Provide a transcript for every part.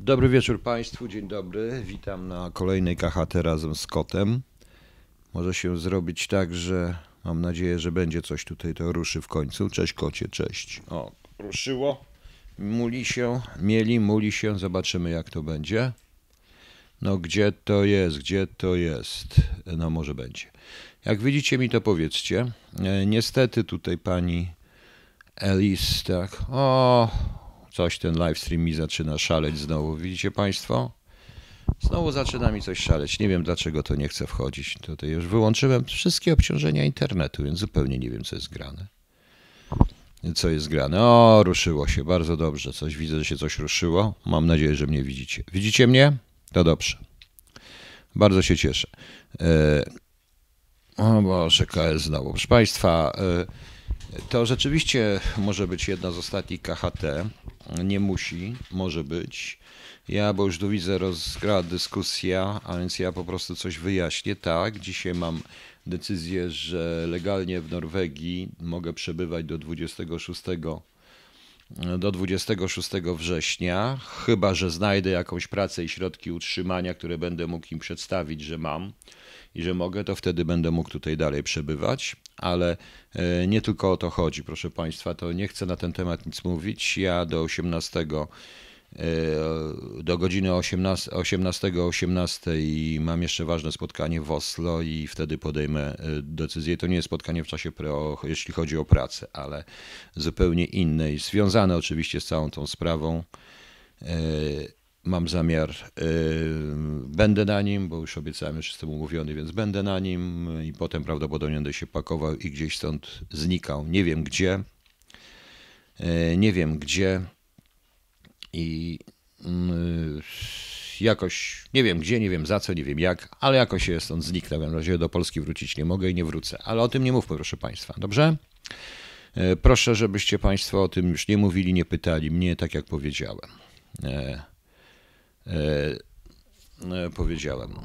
Dobry wieczór Państwu, dzień dobry. Witam na kolejnej KHT razem z kotem. Może się zrobić tak, że mam nadzieję, że będzie coś tutaj, to ruszy w końcu. Cześć kocie, cześć. O, ruszyło. Muli się, mieli, muli się. Zobaczymy jak to będzie. No gdzie to jest, gdzie to jest? No może będzie. Jak widzicie mi to powiedzcie. E, niestety tutaj pani Elis, tak. O, coś ten livestream mi zaczyna szaleć znowu. Widzicie Państwo? Znowu zaczyna mi coś szaleć. Nie wiem dlaczego to nie chce wchodzić. Tutaj już wyłączyłem wszystkie obciążenia internetu, więc zupełnie nie wiem, co jest grane. Co jest grane? O, ruszyło się. Bardzo dobrze. Coś widzę, że się coś ruszyło. Mam nadzieję, że mnie widzicie. Widzicie mnie? To dobrze. Bardzo się cieszę. E, o Boże, KS znowu. Proszę Państwa, e, to rzeczywiście może być jedna z ostatnich KHT. Nie musi, może być. Ja, bo już tu widzę, rozgrała dyskusja, a więc ja po prostu coś wyjaśnię. Tak, dzisiaj mam decyzję, że legalnie w Norwegii mogę przebywać do 26 do 26 września, chyba że znajdę jakąś pracę i środki utrzymania, które będę mógł im przedstawić, że mam i że mogę, to wtedy będę mógł tutaj dalej przebywać, ale e, nie tylko o to chodzi, proszę Państwa, to nie chcę na ten temat nic mówić. Ja do 18 e, do godziny 18, 18, 18 mam jeszcze ważne spotkanie w Oslo i wtedy podejmę e, decyzję. To nie jest spotkanie w czasie, pro, jeśli chodzi o pracę, ale zupełnie inne i związane oczywiście z całą tą sprawą mam zamiar, yy, będę na nim, bo już obiecałem, że jestem umówiony, więc będę na nim i potem prawdopodobnie będę się pakował i gdzieś stąd znikał. Nie wiem gdzie, yy, nie wiem gdzie i yy, jakoś, nie wiem gdzie, nie wiem za co, nie wiem jak, ale jakoś się stąd zniknę. W razie do Polski wrócić nie mogę i nie wrócę. Ale o tym nie mówmy, proszę Państwa, dobrze? Proszę, żebyście Państwo o tym już nie mówili, nie pytali mnie, tak jak powiedziałem. E, e, powiedziałem. E,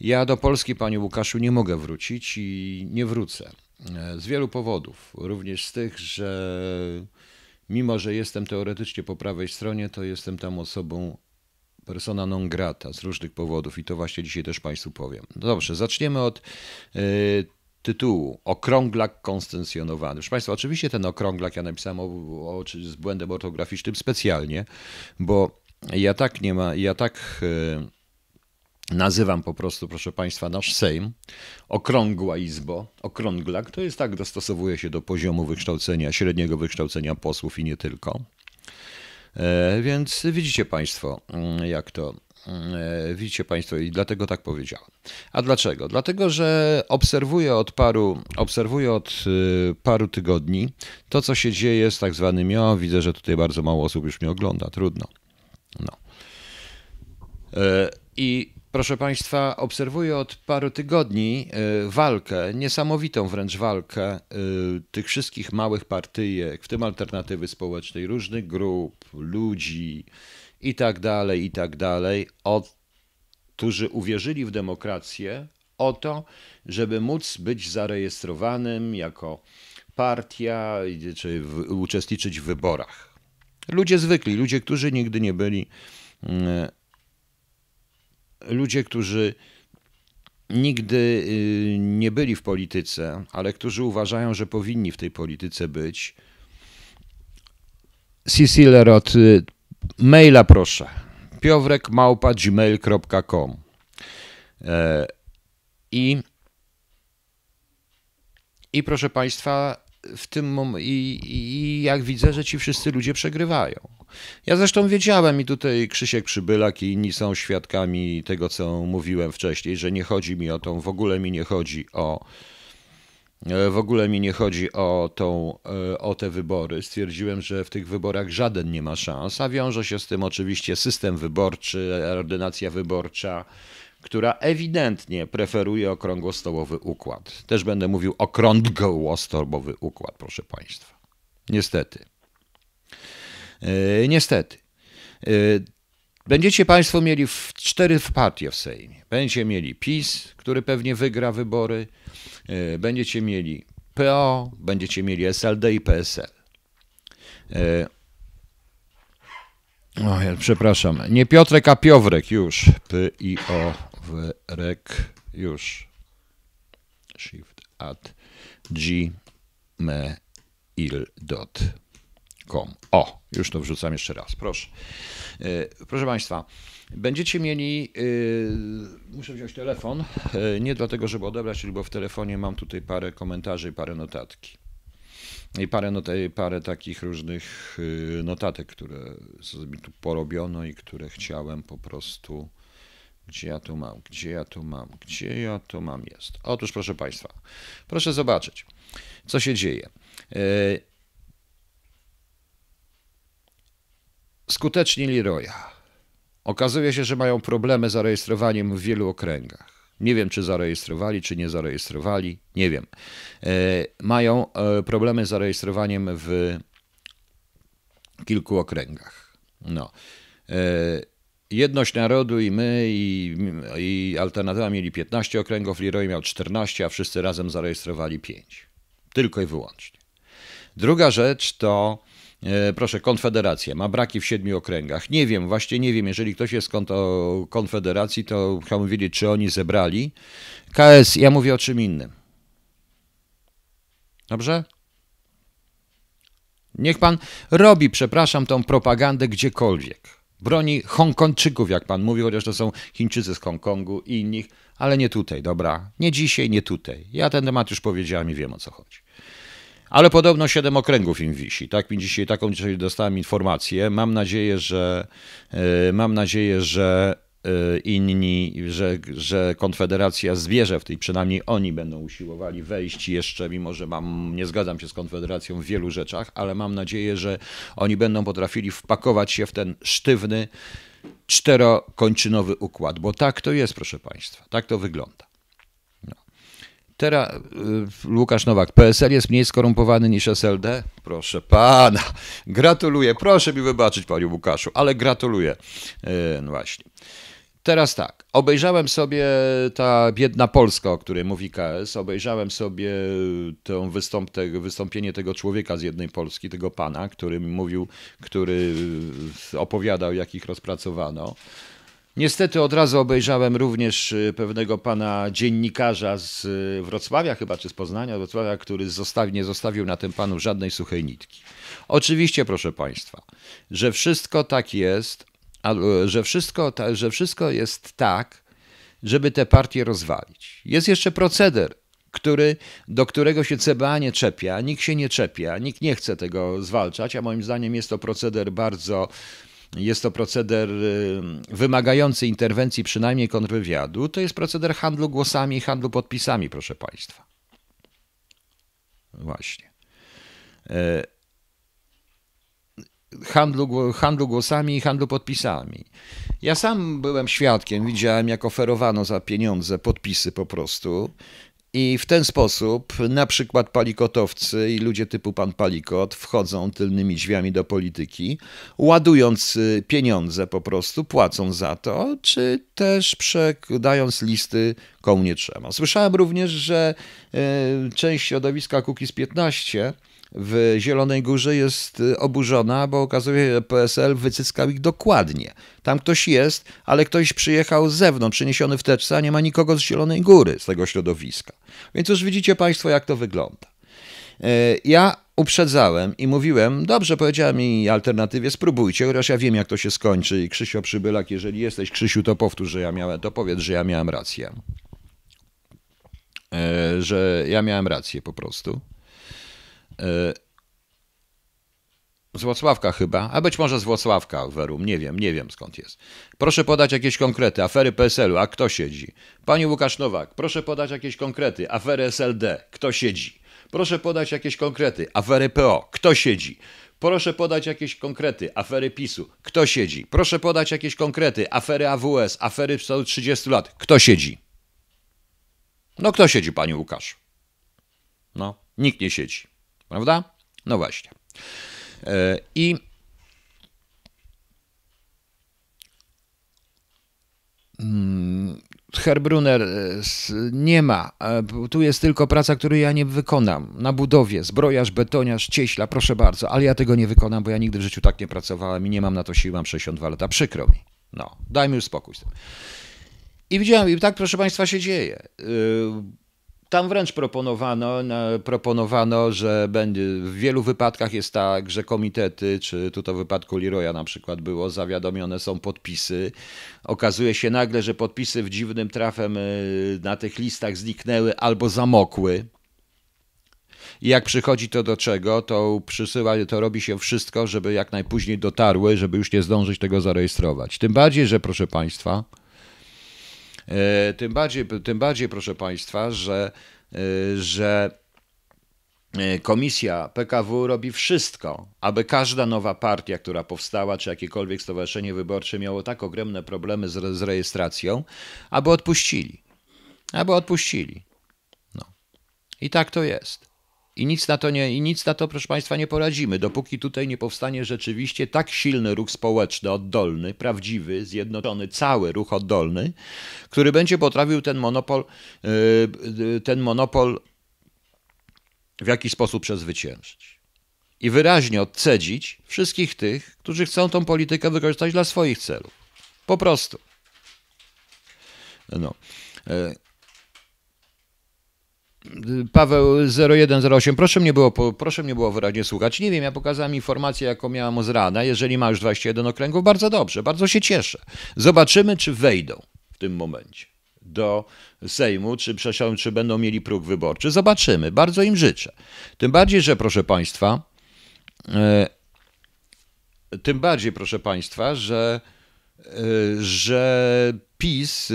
ja do Polski, panie Łukaszu, nie mogę wrócić i nie wrócę. Z wielu powodów. Również z tych, że mimo, że jestem teoretycznie po prawej stronie, to jestem tam osobą persona non grata z różnych powodów i to właśnie dzisiaj też Państwu powiem. Dobrze, zaczniemy od tytułu Okrąglak konstencjonowany. Proszę Państwa, oczywiście ten okrąglak ja napisałem o, o, z błędem ortograficznym specjalnie, bo ja tak nie ma, ja tak e, nazywam po prostu, proszę Państwa, nasz Sejm, okrągła izbo, okrąglak, to jest tak, dostosowuje się do poziomu wykształcenia, średniego wykształcenia posłów i nie tylko. E, więc widzicie Państwo, mm, jak to, e, widzicie Państwo i dlatego tak powiedziałem. A dlaczego? Dlatego, że obserwuję od paru, obserwuję od paru tygodni to, co się dzieje z tak zwanymi, o widzę, że tutaj bardzo mało osób już mnie ogląda, trudno. No. E, I proszę Państwa, obserwuję od paru tygodni e, walkę, niesamowitą wręcz walkę e, tych wszystkich małych partyjek, w tym alternatywy społecznej, różnych grup, ludzi i tak dalej, i tak dalej, od, którzy uwierzyli w demokrację, o to, żeby móc być zarejestrowanym jako partia, czy w, uczestniczyć w wyborach. Ludzie zwykli, ludzie, którzy nigdy nie byli, mm, ludzie, którzy nigdy y, nie byli w polityce, ale którzy uważają, że powinni w tej polityce być. Cecilerot, y, maila proszę. piowrekmałpa.gmail.com e, i, I proszę Państwa, w tym mom- i, i jak widzę, że ci wszyscy ludzie przegrywają. Ja zresztą wiedziałem i tutaj Krzysiek Przybylak i inni są świadkami tego, co mówiłem wcześniej, że nie chodzi mi o tą, w ogóle mi nie chodzi o e, w ogóle mi nie chodzi o, tą, e, o te wybory. Stwierdziłem, że w tych wyborach żaden nie ma szans, a wiąże się z tym oczywiście system wyborczy, ordynacja wyborcza, która ewidentnie preferuje okrągłostołowy układ. Też będę mówił okrągłostołowy układ, proszę Państwa. Niestety. Yy, niestety. Yy, będziecie Państwo mieli w cztery partie w Sejmie. Będziecie mieli PiS, który pewnie wygra wybory. Yy, będziecie mieli PO, będziecie mieli SLD i PSL. O, przepraszam. Nie Piotrek, a Piowrek już. P i o w rek już. Shift at gmail.com. O, już to wrzucam jeszcze raz. Proszę. E, proszę Państwa, będziecie mieli. Yy, muszę wziąć telefon. Yy, nie dlatego, żeby odebrać, bo w telefonie mam tutaj parę komentarzy i parę notatki i parę, not, parę takich różnych notatek, które mi tu porobiono i które chciałem po prostu. Gdzie ja tu mam? Gdzie ja tu mam? Gdzie ja tu mam? Jest. Otóż, proszę Państwa, proszę zobaczyć, co się dzieje. Y, skuteczni Leroya. Okazuje się, że mają problemy z zarejestrowaniem w wielu okręgach. Nie wiem, czy zarejestrowali, czy nie zarejestrowali, nie wiem. E, mają e, problemy z zarejestrowaniem w kilku okręgach. No. Jedność Narodu i my i, i Alternatywa mieli 15 okręgów, Leroy miał 14, a wszyscy razem zarejestrowali 5. Tylko i wyłącznie. Druga rzecz to E, proszę, Konfederacja ma braki w siedmiu okręgach. Nie wiem, właśnie nie wiem, jeżeli ktoś jest z Konfederacji, to chciałbym wiedzieć, czy oni zebrali. KS, ja mówię o czym innym. Dobrze? Niech pan robi, przepraszam, tą propagandę gdziekolwiek. Broni Hongkończyków, jak pan mówi, chociaż to są Chińczycy z Hongkongu i innych, ale nie tutaj, dobra? Nie dzisiaj, nie tutaj. Ja ten temat już powiedziałem i wiem o co chodzi. Ale podobno siedem okręgów im wisi. Tak mi dzisiaj taką dzisiaj dostałem informację. Mam nadzieję, że e, mam nadzieję, że inni, że, że Konfederacja zbierze w tej, przynajmniej oni będą usiłowali wejść jeszcze, mimo że mam, nie zgadzam się z Konfederacją w wielu rzeczach, ale mam nadzieję, że oni będą potrafili wpakować się w ten sztywny, czterokończynowy układ, bo tak to jest, proszę Państwa, tak to wygląda. Teraz y, Łukasz Nowak, PSL jest mniej skorumpowany niż SLD? Proszę pana, gratuluję. Proszę mi wybaczyć, panie Łukaszu, ale gratuluję. Y, no właśnie. Teraz tak, obejrzałem sobie ta biedna Polska, o której mówi KS, obejrzałem sobie to wystąp, te, wystąpienie tego człowieka z jednej Polski, tego pana, który mówił, który opowiadał, jak ich rozpracowano. Niestety od razu obejrzałem również y, pewnego pana dziennikarza z y, Wrocławia, chyba czy z Poznania, Wrocławia, który zostawi, nie zostawił na tym panu żadnej suchej nitki. Oczywiście, proszę państwa, że wszystko tak jest, że wszystko, że wszystko jest tak, żeby te partie rozwalić. Jest jeszcze proceder, który, do którego się CBA nie czepia, nikt się nie czepia, nikt nie chce tego zwalczać, a moim zdaniem jest to proceder bardzo jest to proceder y, wymagający interwencji przynajmniej kontrwywiadu, to jest proceder handlu głosami i handlu podpisami, proszę Państwa. Właśnie. Handlu, handlu głosami i handlu podpisami. Ja sam byłem świadkiem, widziałem jak oferowano za pieniądze podpisy po prostu i w ten sposób na przykład palikotowcy i ludzie typu pan Palikot wchodzą tylnymi drzwiami do polityki, ładując y, pieniądze po prostu, płacąc za to, czy też dając listy komu nie trzeba. Słyszałem również, że y, część środowiska Kukiz 15 w Zielonej Górze jest y, oburzona, bo okazuje się, że PSL wycyskał ich dokładnie. Tam ktoś jest, ale ktoś przyjechał z zewnątrz, przyniesiony w teczce, a nie ma nikogo z Zielonej Góry, z tego środowiska. Więc już widzicie Państwo, jak to wygląda. E, ja uprzedzałem i mówiłem, dobrze powiedziałem mi alternatywie, spróbujcie, chociaż ja wiem, jak to się skończy. I Krzysio Przybylak, jeżeli jesteś Krzysiu, to powtórz, że ja miałem, to powiedz, że ja miałem rację. E, że ja miałem rację po prostu. E, z Włocławka chyba, a być może z Włocławka, Werum, nie wiem, nie wiem skąd jest. Proszę podać jakieś konkrety, afery PSL-u, a kto siedzi? Pani Łukasz Nowak, proszę podać jakieś konkrety, afery SLD, kto siedzi? Proszę podać jakieś konkrety, afery PO, kto siedzi? Proszę podać jakieś konkrety, afery PiSu, kto siedzi? Proszę podać jakieś konkrety, afery AWS, afery 30 lat, kto siedzi? No kto siedzi, Pani Łukasz? No, nikt nie siedzi. Prawda? No właśnie. E, I mm, Herbrunner nie ma. Tu jest tylko praca, której ja nie wykonam. Na budowie, zbrojarz, betoniarz, cieśla, proszę bardzo, ale ja tego nie wykonam, bo ja nigdy w życiu tak nie pracowałem i nie mam na to siły, mam 62 lata. Przykro mi. No, dajmy już spokój z tym. I widziałem, i tak, proszę Państwa, się dzieje. Tam wręcz proponowano, proponowano, że będzie, w wielu wypadkach jest tak, że komitety, czy tu to w wypadku Leroya na przykład było, zawiadomione są podpisy. Okazuje się nagle, że podpisy w dziwnym trafem y, na tych listach zniknęły albo zamokły. I jak przychodzi to do czego, to przysyła, to robi się wszystko, żeby jak najpóźniej dotarły, żeby już nie zdążyć tego zarejestrować. Tym bardziej, że proszę Państwa, tym bardziej, tym bardziej proszę Państwa, że, e, że e, Komisja PKW robi wszystko, aby każda nowa partia, która powstała, czy jakiekolwiek stowarzyszenie wyborcze miało tak ogromne problemy z, z rejestracją, aby odpuścili. Aby odpuścili. No. I tak to jest. I nic, na to nie, I nic na to, proszę Państwa, nie poradzimy, dopóki tutaj nie powstanie rzeczywiście tak silny ruch społeczny, oddolny, prawdziwy, zjednoczony, cały ruch oddolny, który będzie potrafił ten monopol, yy, ten monopol w jakiś sposób przezwyciężyć. I wyraźnie odcedzić wszystkich tych, którzy chcą tą politykę wykorzystać dla swoich celów. Po prostu. No. Paweł 0108, proszę mnie, było, proszę mnie było wyraźnie słuchać. Nie wiem, ja pokazałem informację, jaką miałam z rana. Jeżeli ma już 21 okręgów, bardzo dobrze, bardzo się cieszę. Zobaczymy, czy wejdą w tym momencie do Sejmu, czy, czy będą mieli próg wyborczy. Zobaczymy, bardzo im życzę. Tym bardziej, że proszę Państwa, e, tym bardziej, proszę Państwa, że, e, że PiS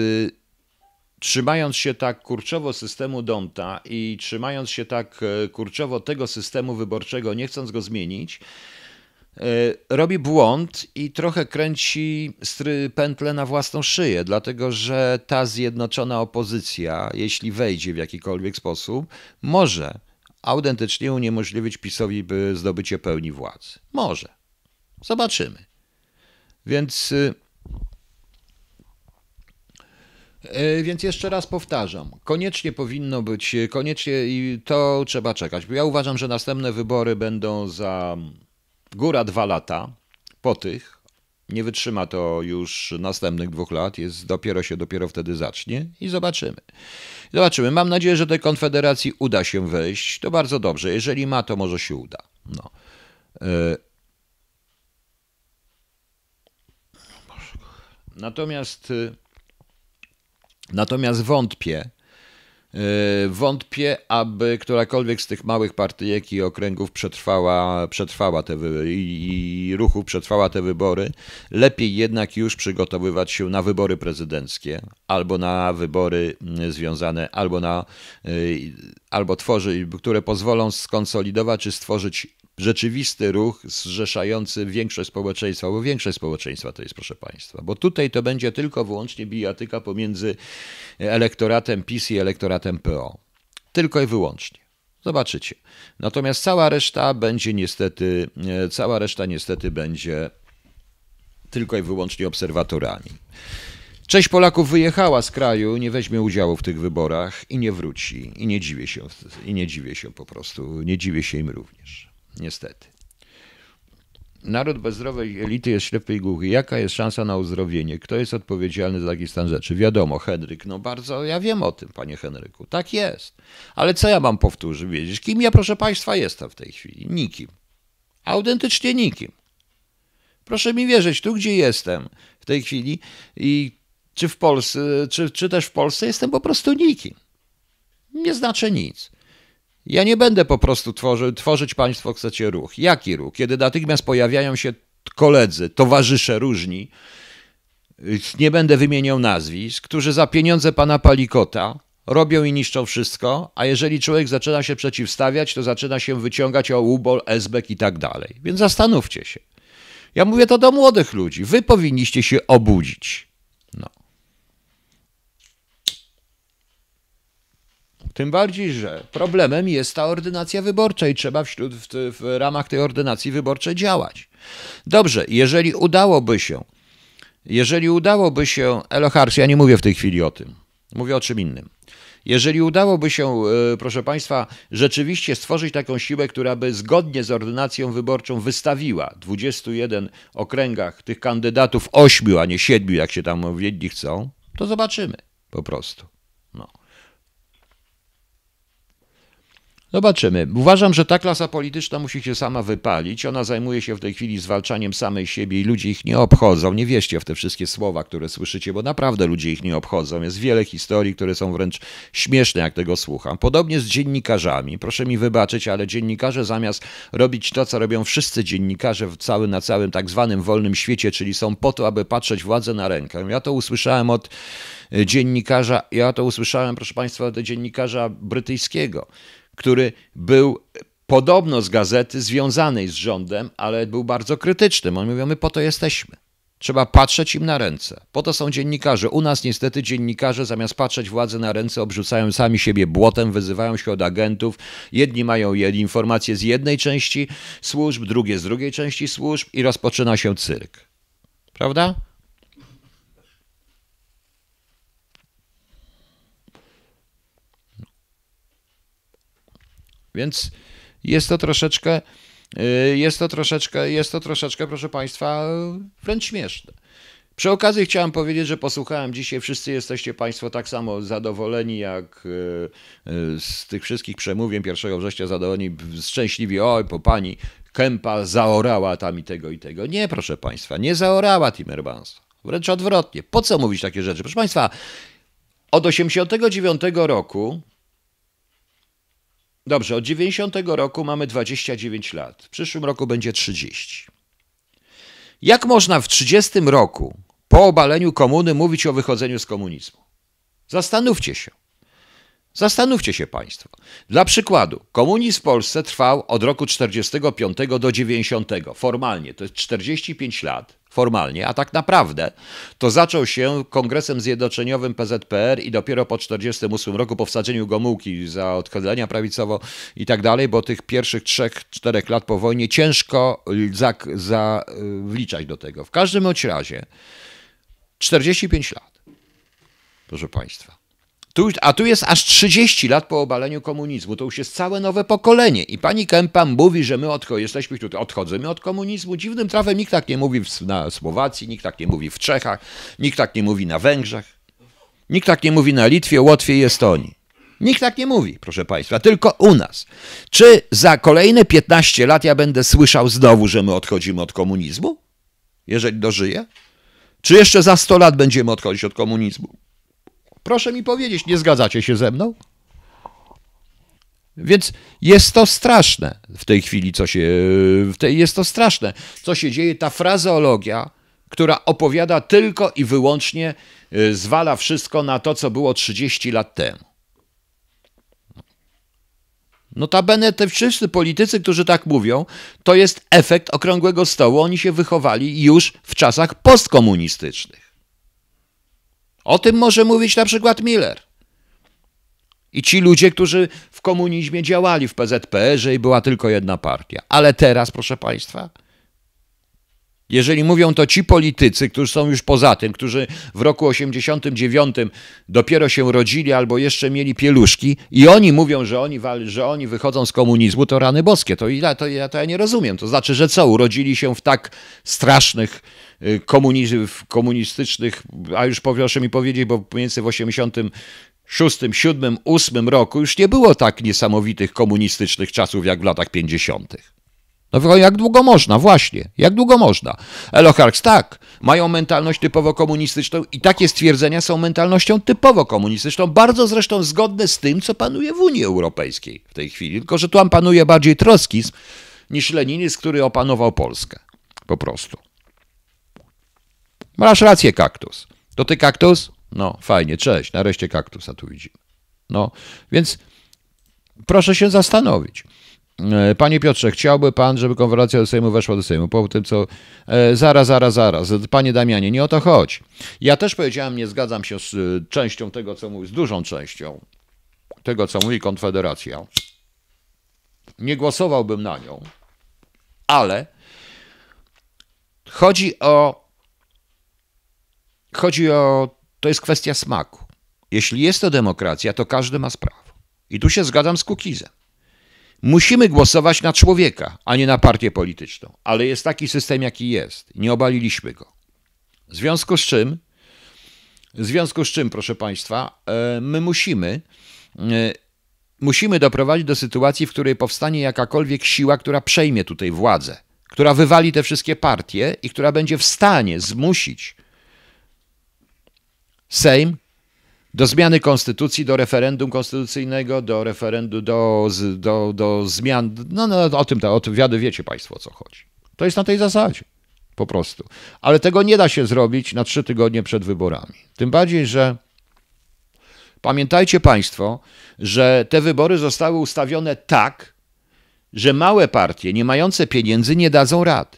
trzymając się tak kurczowo systemu Donta i trzymając się tak e, kurczowo tego systemu wyborczego, nie chcąc go zmienić, e, robi błąd i trochę kręci pętlę na własną szyję, dlatego że ta zjednoczona opozycja, jeśli wejdzie w jakikolwiek sposób, może autentycznie uniemożliwić PiSowi zdobycie pełni władzy. Może. Zobaczymy. Więc y, więc jeszcze raz powtarzam, koniecznie powinno być, koniecznie i to trzeba czekać. Ja uważam, że następne wybory będą za góra dwa lata po tych. Nie wytrzyma to już następnych dwóch lat, jest dopiero się dopiero wtedy zacznie i zobaczymy. Zobaczymy. Mam nadzieję, że tej konfederacji uda się wejść. To bardzo dobrze. Jeżeli ma, to może się uda. No. E, natomiast Natomiast wątpię, e, Wątpię, aby którakolwiek z tych małych partyjek i okręgów przetrwała, przetrwała te wy- i, ruchów przetrwała te wybory. Lepiej jednak już przygotowywać się na wybory prezydenckie albo na wybory mm, związane, albo na e, albo tworzyć, które pozwolą skonsolidować czy stworzyć rzeczywisty ruch zrzeszający większość społeczeństwa, bo większość społeczeństwa to jest, proszę Państwa, bo tutaj to będzie tylko wyłącznie bijatyka pomiędzy elektoratem PiS i elektoratem PO. Tylko i wyłącznie. Zobaczycie. Natomiast cała reszta będzie niestety, e, cała reszta niestety będzie tylko i wyłącznie obserwatorami. Część Polaków wyjechała z kraju, nie weźmie udziału w tych wyborach i nie wróci. I nie dziwię się, i nie dziwię się po prostu, nie dziwię się im również niestety. Naród bez zdrowej elity jest ślepy i głuchy. Jaka jest szansa na uzdrowienie? Kto jest odpowiedzialny za taki stan rzeczy? Wiadomo, Henryk, no bardzo, ja wiem o tym, panie Henryku. Tak jest. Ale co ja mam powtórzyć, wiedzieć? Kim ja, proszę państwa, jestem w tej chwili? Nikim. Autentycznie nikim. Proszę mi wierzyć, tu gdzie jestem w tej chwili i czy w Polsce, czy, czy też w Polsce jestem po prostu nikim. Nie znaczy nic. Ja nie będę po prostu tworzy, tworzyć państwo chcecie ruch. Jaki ruch? Kiedy natychmiast pojawiają się koledzy, towarzysze różni, nie będę wymieniał nazwisk, którzy za pieniądze pana Palikota robią i niszczą wszystko, a jeżeli człowiek zaczyna się przeciwstawiać, to zaczyna się wyciągać o ubol, esbek i tak dalej. Więc zastanówcie się. Ja mówię to do młodych ludzi. Wy powinniście się obudzić. Tym bardziej, że problemem jest ta ordynacja wyborcza i trzeba wśród, w, w ramach tej ordynacji wyborczej działać. Dobrze, jeżeli udałoby się, jeżeli udałoby się, Elohars, ja nie mówię w tej chwili o tym, Mówię o czym innym. Jeżeli udałoby się, e, proszę Państwa, rzeczywiście stworzyć taką siłę, która by zgodnie z ordynacją wyborczą wystawiła 21 okręgach tych kandydatów, 8, a nie 7, jak się tam jedni chcą, to zobaczymy po prostu. Zobaczymy. Uważam, że ta klasa polityczna musi się sama wypalić. Ona zajmuje się w tej chwili zwalczaniem samej siebie i ludzie ich nie obchodzą. Nie wierzcie w te wszystkie słowa, które słyszycie, bo naprawdę ludzie ich nie obchodzą. Jest wiele historii, które są wręcz śmieszne, jak tego słucham. Podobnie z dziennikarzami. Proszę mi wybaczyć, ale dziennikarze zamiast robić to, co robią wszyscy dziennikarze w cały, na całym tak zwanym wolnym świecie, czyli są po to, aby patrzeć władzę na rękę. Ja to usłyszałem od e, dziennikarza, ja to usłyszałem, proszę Państwa, od dziennikarza brytyjskiego który był podobno z gazety związanej z rządem, ale był bardzo krytyczny. On mówił, my po to jesteśmy. Trzeba patrzeć im na ręce. Po to są dziennikarze. U nas niestety dziennikarze zamiast patrzeć władzy na ręce obrzucają sami siebie błotem, wyzywają się od agentów. Jedni mają informacje z jednej części służb, drugie z drugiej części służb i rozpoczyna się cyrk. Prawda? Więc jest to troszeczkę, y, jest to troszeczkę, jest to troszeczkę, proszę Państwa, wręcz śmieszne. Przy okazji chciałem powiedzieć, że posłuchałem dzisiaj, wszyscy jesteście Państwo tak samo zadowoleni jak y, y, z tych wszystkich przemówień 1 września zadowoleni, szczęśliwi, oj, po pani Kępa zaorała tam i tego i tego. Nie, proszę Państwa, nie zaorała Timmermansa. Wręcz odwrotnie. Po co mówić takie rzeczy? Proszę Państwa, od 89 roku Dobrze, od 90 roku mamy 29 lat. W przyszłym roku będzie 30. Jak można w 30 roku po obaleniu komuny mówić o wychodzeniu z komunizmu? Zastanówcie się. Zastanówcie się Państwo. Dla przykładu, komunizm w Polsce trwał od roku 45 do 90. Formalnie to jest 45 lat formalnie, a tak naprawdę to zaczął się kongresem zjednoczeniowym PZPR i dopiero po 1948 roku po wsadzeniu Gomułki za odchylenia prawicowo i tak dalej, bo tych pierwszych trzech, czterech lat po wojnie ciężko za, za, y, do tego. W każdym razie 45 lat, proszę Państwa. Tu, a tu jest aż 30 lat po obaleniu komunizmu. To już jest całe nowe pokolenie. I pani Kępa mówi, że my odcho- jesteśmy tutaj, odchodzimy od komunizmu. Dziwnym trafem nikt tak nie mówi na Słowacji, nikt tak nie mówi w Czechach, nikt tak nie mówi na Węgrzech, nikt tak nie mówi na Litwie, Łotwie i Estonii. Nikt tak nie mówi, proszę Państwa, tylko u nas. Czy za kolejne 15 lat ja będę słyszał znowu, że my odchodzimy od komunizmu? Jeżeli dożyję? Czy jeszcze za 100 lat będziemy odchodzić od komunizmu? Proszę mi powiedzieć, nie zgadzacie się ze mną? Więc jest to straszne w tej chwili, co się. Tej, jest to straszne, co się dzieje. Ta frazeologia, która opowiada tylko i wyłącznie, y, zwala wszystko na to, co było 30 lat temu. Notabene te wszyscy politycy, którzy tak mówią, to jest efekt okrągłego stołu. Oni się wychowali już w czasach postkomunistycznych. O tym może mówić na przykład Miller. I ci ludzie, którzy w komunizmie działali w PZPR-ze i była tylko jedna partia. Ale teraz, proszę Państwa, jeżeli mówią to ci politycy, którzy są już poza tym, którzy w roku 89 dopiero się rodzili albo jeszcze mieli pieluszki i oni mówią, że oni, że oni wychodzą z komunizmu, to rany boskie. To, ja, to, ja, to ja nie rozumiem. To znaczy, że co? Urodzili się w tak strasznych y, komunistycznych, a już proszę mi powiedzieć, bo więcej w 86, 7, 8 roku już nie było tak niesamowitych komunistycznych czasów jak w latach 50. No jak długo można? Właśnie. Jak długo można? Eloharks, tak. Mają mentalność typowo komunistyczną i takie stwierdzenia są mentalnością typowo komunistyczną, bardzo zresztą zgodne z tym, co panuje w Unii Europejskiej w tej chwili. Tylko, że tam panuje bardziej troskizm niż leninizm, który opanował Polskę. Po prostu. Masz rację, kaktus. To ty kaktus? No, fajnie, cześć. Nareszcie kaktusa tu widzimy. No, więc proszę się zastanowić. E, panie Piotrze, chciałby pan, żeby konferencja do Sejmu weszła do Sejmu? Po tym, co. E, zaraz, zaraz, zaraz. Panie Damianie, nie o to chodzi. Ja też powiedziałem, nie zgadzam się z e, częścią tego, co mówi, z dużą częścią tego, co mówi Konfederacja. Nie głosowałbym na nią, ale chodzi o. Chodzi o. To jest kwestia smaku. jeśli jest to demokracja, to każdy ma prawo. I tu się zgadzam z Kukizem. Musimy głosować na człowieka, a nie na partię polityczną. Ale jest taki system, jaki jest. Nie obaliliśmy go. W związku z czym, w związku z czym, proszę Państwa, e, my musimy, e, musimy doprowadzić do sytuacji, w której powstanie jakakolwiek siła, która przejmie tutaj władzę, która wywali te wszystkie partie i która będzie w stanie zmusić Sejm do zmiany konstytucji, do referendum konstytucyjnego, do referendum, do, do, do zmian. No, no o tym, o tym wiady wiecie Państwo o co chodzi. To jest na tej zasadzie. Po prostu. Ale tego nie da się zrobić na trzy tygodnie przed wyborami. Tym bardziej, że pamiętajcie Państwo, że te wybory zostały ustawione tak, że małe partie nie mające pieniędzy nie dadzą rady.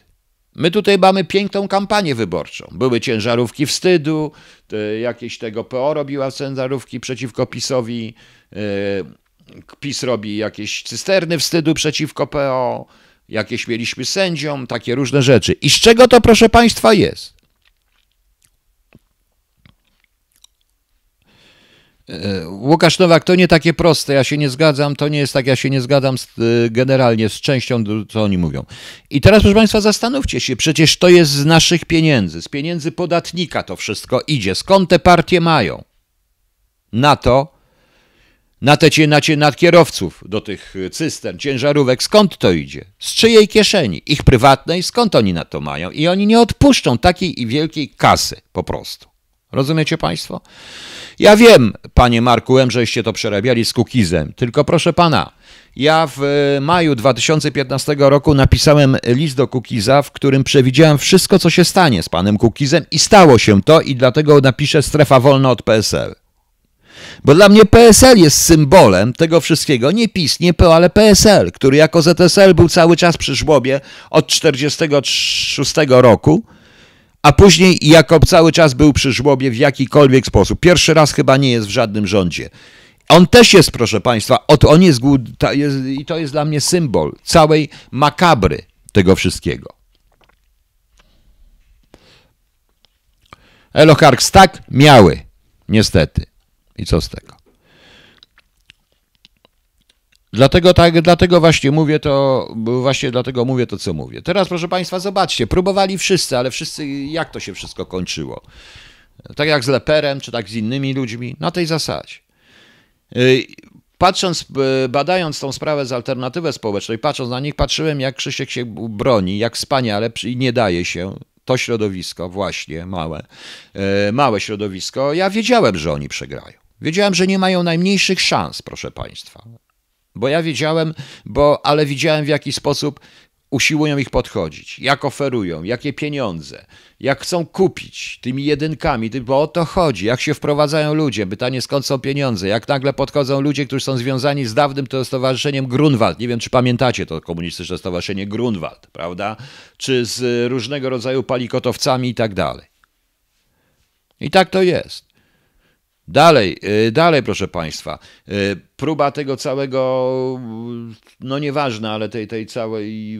My tutaj mamy piękną kampanię wyborczą. Były ciężarówki wstydu, jakieś tego PO robiła ciężarówki przeciwko PiSowi, e, PiS robi jakieś cysterny wstydu przeciwko PO, jakieś mieliśmy sędziom, takie różne rzeczy. I z czego to, proszę Państwa, jest? Łukasz Nowak, to nie takie proste, ja się nie zgadzam, to nie jest tak, ja się nie zgadzam z, e, generalnie z częścią, co oni mówią. I teraz, proszę Państwa, zastanówcie się, przecież to jest z naszych pieniędzy, z pieniędzy podatnika to wszystko idzie. Skąd te partie mają? Na to, na te na, na kierowców do tych cystern, ciężarówek, skąd to idzie? Z czyjej kieszeni? Ich prywatnej? Skąd oni na to mają? I oni nie odpuszczą takiej i wielkiej kasy po prostu. Rozumiecie Państwo? Ja wiem, panie Marku M., żeście to przerabiali z Kukizem, tylko proszę pana, ja w e, maju 2015 roku napisałem list do Kukiza, w którym przewidziałem wszystko, co się stanie z panem Kukizem i stało się to i dlatego napiszę strefa wolna od PSL. Bo dla mnie PSL jest symbolem tego wszystkiego. Nie PiS, nie PO, ale PSL, który jako ZSL był cały czas przy żłobie od 1946 roku a później Jakob cały czas był przy żłobie w jakikolwiek sposób. Pierwszy raz chyba nie jest w żadnym rządzie. On też jest, proszę Państwa, on jest, jest i to jest dla mnie symbol całej makabry tego wszystkiego. Elokarks tak miały, niestety. I co z tego? Dlatego tak, dlatego właśnie mówię to, właśnie dlatego mówię to, co mówię. Teraz, proszę Państwa, zobaczcie, próbowali wszyscy, ale wszyscy, jak to się wszystko kończyło? Tak jak z Leperem, czy tak z innymi ludźmi, na tej zasadzie. Y, patrząc, y, badając tą sprawę z alternatywę społeczną patrząc na nich, patrzyłem, jak Krzysiek się broni, jak wspaniale i nie daje się. To środowisko, właśnie, małe, y, małe środowisko, ja wiedziałem, że oni przegrają. Wiedziałem, że nie mają najmniejszych szans, proszę Państwa. Bo ja wiedziałem, bo, ale widziałem w jaki sposób usiłują ich podchodzić, jak oferują, jakie pieniądze, jak chcą kupić tymi jedynkami, bo o to chodzi, jak się wprowadzają ludzie, pytanie skąd są pieniądze, jak nagle podchodzą ludzie, którzy są związani z dawnym to stowarzyszeniem Grunwald, nie wiem czy pamiętacie to komunistyczne stowarzyszenie Grunwald, prawda, czy z różnego rodzaju palikotowcami i tak dalej. I tak to jest. Dalej, y, dalej, proszę Państwa. Y, próba tego całego, no nieważne, ale tej, tej całej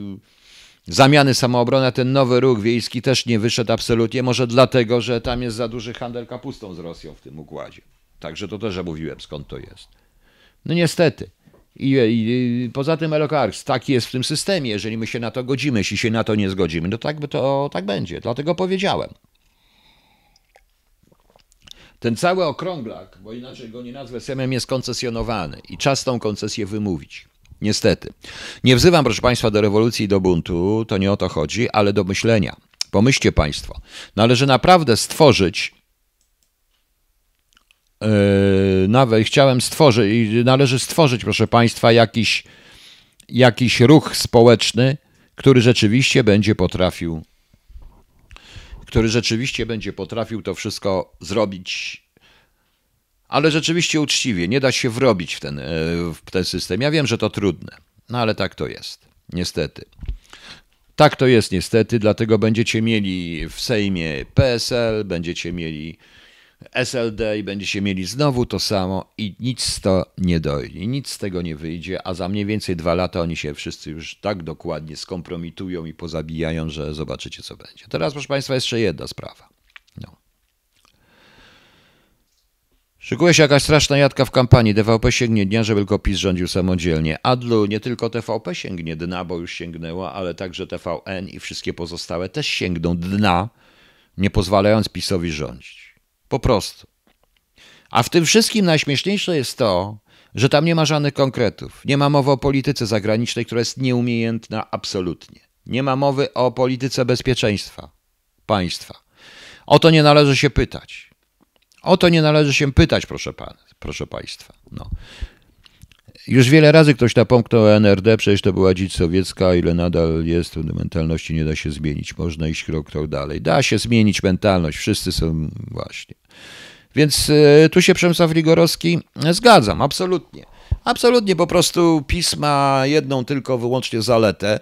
zamiany samoobrony, ten nowy ruch wiejski też nie wyszedł absolutnie. Może dlatego, że tam jest za duży handel kapustą z Rosją w tym układzie. Także to też mówiłem, skąd to jest. No niestety. I, i, poza tym Elokarks, taki jest w tym systemie. Jeżeli my się na to godzimy, jeśli się na to nie zgodzimy, no tak, to tak będzie. Dlatego powiedziałem. Ten cały okrąglak, bo inaczej go nie nazwę semem, jest koncesjonowany i czas tą koncesję wymówić. Niestety. Nie wzywam, proszę Państwa, do rewolucji i do buntu, to nie o to chodzi, ale do myślenia. Pomyślcie Państwo, należy naprawdę stworzyć yy, nawet chciałem stworzyć, należy stworzyć, proszę Państwa, jakiś, jakiś ruch społeczny, który rzeczywiście będzie potrafił który rzeczywiście będzie potrafił to wszystko zrobić, ale rzeczywiście uczciwie. Nie da się wrobić w ten, e, w ten system. Ja wiem, że to trudne, no ale tak to jest. Niestety. Tak to jest niestety, dlatego będziecie mieli w Sejmie PSL, będziecie mieli SLD i będziecie mieli znowu to samo i nic z to nie dojdzie, nic z tego nie wyjdzie, a za mniej więcej dwa lata oni się wszyscy już tak dokładnie skompromitują i pozabijają, że zobaczycie co będzie. Teraz proszę Państwa jeszcze jedna sprawa. No. Szykuje się jakaś straszna jadka w kampanii. TVP sięgnie dnia, żeby tylko PiS rządził samodzielnie. Adlu, nie tylko TVP sięgnie dna, bo już sięgnęła, ale także TVN i wszystkie pozostałe też sięgną dna, nie pozwalając PiSowi rządzić. Po prostu. A w tym wszystkim najśmieszniejsze jest to, że tam nie ma żadnych konkretów. Nie ma mowy o polityce zagranicznej, która jest nieumiejętna absolutnie. Nie ma mowy o polityce bezpieczeństwa państwa. O to nie należy się pytać. O to nie należy się pytać, proszę, pan, proszę państwa. No. Już wiele razy ktoś napomknął o NRD, przecież to była dzicz sowiecka, ile nadal jest, mentalności nie da się zmienić. Można iść krok, krok dalej. Da się zmienić mentalność, wszyscy są właśnie. Więc y, tu się Przemysław Rigorowski zgadzam, absolutnie. Absolutnie, po prostu pisma jedną tylko wyłącznie zaletę